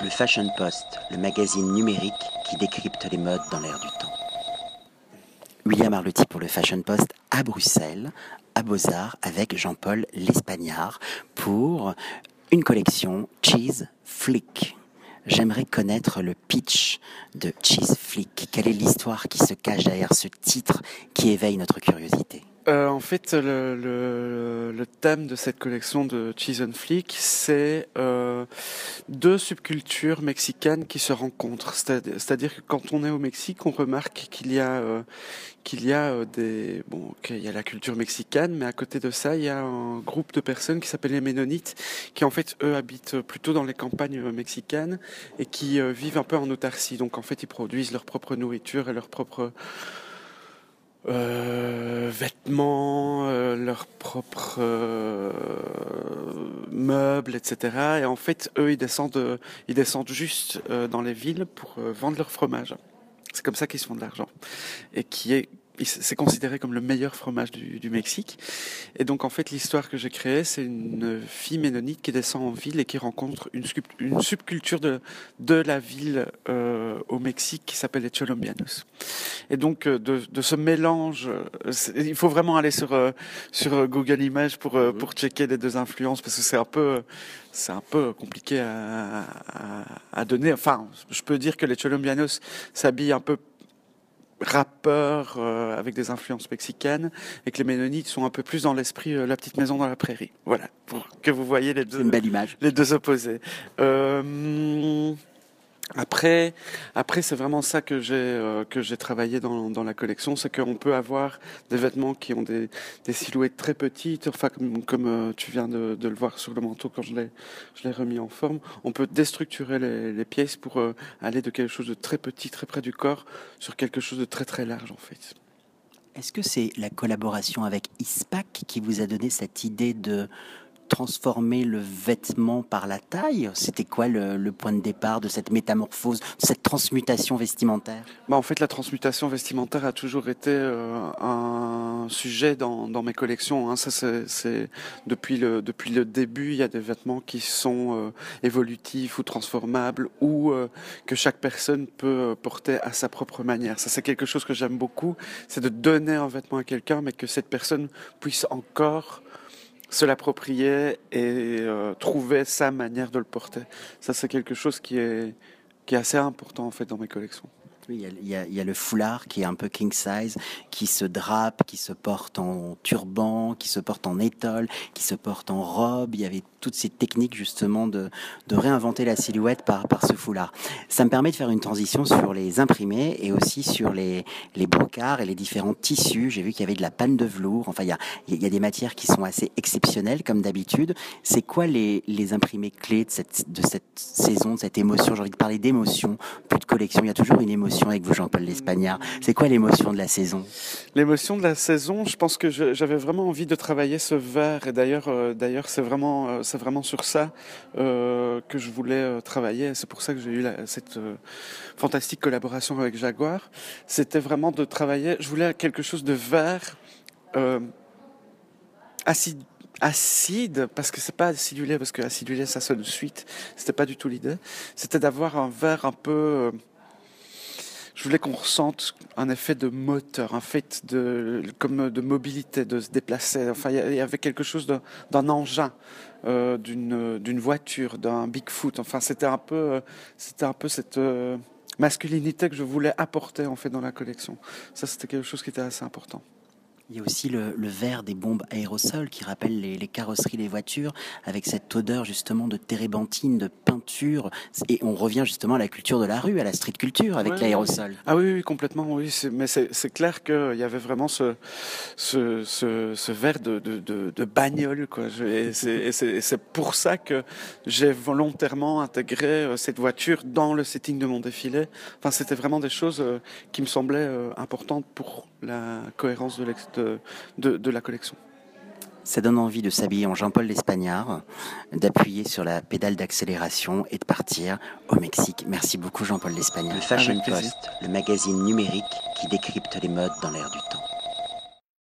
Le Fashion Post, le magazine numérique qui décrypte les modes dans l'air du temps. William Arlotti pour le Fashion Post à Bruxelles, à Beaux-Arts, avec Jean-Paul L'Espagnard pour une collection Cheese Flick. J'aimerais connaître le pitch de Cheese Flick. Quelle est l'histoire qui se cache derrière ce titre qui éveille notre curiosité? Euh, en fait, le, le, le, thème de cette collection de Cheese and Flick, c'est euh, deux subcultures mexicaines qui se rencontrent. C'est-à-dire que quand on est au Mexique, on remarque qu'il y a euh, qu'il y a euh, des bon, qu'il y a la culture mexicaine, mais à côté de ça, il y a un groupe de personnes qui s'appellent les Ménonites, qui en fait eux habitent plutôt dans les campagnes mexicaines et qui vivent un peu en autarcie. Donc en fait, ils produisent leur propre nourriture et leur propre euh, vêtements, euh, leurs propres euh, meubles, etc. Et en fait, eux, ils descendent, ils descendent juste dans les villes pour vendre leur fromage. C'est comme ça qu'ils se font de l'argent. Et qui est c'est considéré comme le meilleur fromage du, du Mexique. Et donc en fait l'histoire que j'ai créée, c'est une fille ménonite qui descend en ville et qui rencontre une, une subculture de, de la ville euh, au Mexique qui s'appelle les Cholombianos. Et donc euh, de, de ce mélange, il faut vraiment aller sur euh, sur Google Images pour mhm. pour checker les deux influences parce que c'est un peu c'est un peu compliqué à, à, à, donner. Enfin, je peux dire que les Cholombianos s'habillent un peu rappeurs euh, avec des influences mexicaines et que les Ménonites sont un peu plus dans l'esprit euh, la petite maison dans la prairie. Voilà, pour que vous voyez les deux, une belle image. les deux opposés. Euh, après, après c'est vraiment ça que j'ai euh, que j'ai travaillé dans, dans la collection, c'est qu'on peut avoir des vêtements qui ont des, des silhouettes très petites, enfin comme, comme euh, tu viens de, de, le voir sur le manteau quand je l'ai je l'ai remis en forme. On peut déstructurer les, pièces pour euh, aller de quelque chose de très petit, très près du corps, sur quelque chose de très très large en fait. Est-ce que c'est la collaboration avec ISPAC qui vous a donné cette idée de transformer le vêtement par la taille C'était quoi le, point de départ de cette métamorphose, de cette transmutation vestimentaire? Bah En fait, la transmutation vestimentaire a toujours été euh, un sujet dans, dans mes collections. Hein. Ça, c'est depuis le, depuis le début, il y a des vêtements qui sont euh, évolutifs ou transformables ou euh, que chaque personne peut porter à sa propre manière. Ça, c'est quelque chose que j'aime beaucoup, c'est de donner un vêtement à quelqu'un, mais que cette personne puisse encore se l'approprier et euh, trouver sa manière de le porter. Ça, c'est quelque chose qui est, qui est assez important en fait dans mes collections. Il il y, a, le foulard qui est un peu king size, qui se drape, qui se porte en turban, qui se porte en étole, qui se porte en robe. Il y avait toutes ces techniques justement de, de réinventer la silhouette par, par ce foulard. Ça me permet de faire une transition sur les imprimés et aussi sur les, les brocards et les différents tissus. J'ai vu qu'il y avait de la panne de velours. Enfin, il y a, il y a des matières qui sont assez exceptionnelles comme d'habitude. C'est quoi les, les imprimés clés de cette, de cette saison, de cette émotion? J'ai envie de parler d'émotion, plus de collection. Il y a toujours une émotion avec vous, Jean-Paul L'Espagnard. C'est quoi l'émotion de la saison? L'émotion de la saison, je pense que j'avais vraiment envie de travailler ce verre. Et d'ailleurs, euh, d'ailleurs, c'est vraiment euh, c'est vraiment sur ça euh, que je voulais travailler. C'est pour ça que j'ai eu cette fantastique collaboration avec Jaguar. C'était vraiment de travailler. Je voulais quelque chose de vert, acide acide parce que c'est pas acidulé parce que acidulé ça sonne suite c'était pas du tout l'idée c'était d'avoir un verre un peu je voulais qu'on ressente un effet de moteur, un fait de comme de mobilité, de se déplacer. Enfin, il y avait quelque chose d'un engin, euh, d'une voiture, d'un Bigfoot. Enfin, c'était un peu, c'était un peu cette euh, masculinité que je voulais apporter en fait dans la collection. Ça, c'était quelque chose qui était assez important. Il y a aussi le, le verre des bombes aérosols qui rappellent les, les, carrosseries des voitures, avec cette odeur justement de térébenthine, de peinture. Et on revient justement à la culture de la rue, à la street culture avec ouais, l'aérosol. Ah oui, oui, complètement. Oui, mais c'est clair qu'il y avait vraiment ce, ce, ce, ce verre de, de, de, de, bagnole. Quoi. Et c'est pour ça que j'ai volontairement intégré euh, cette voiture dans le setting de mon défilé. Enfin, c'était vraiment des choses euh, qui me semblaient euh, importantes pour la cohérence de l'extérieur de, de, de la collection. Ça donne envie de s'habiller en Jean-Paul l'Espagnard, d'appuyer sur la pédale d'accélération et de partir au Mexique. Merci beaucoup Jean-Paul l'Espagnard. Le Fashion Post, le magazine numérique qui décrypte les modes dans l'air du temps.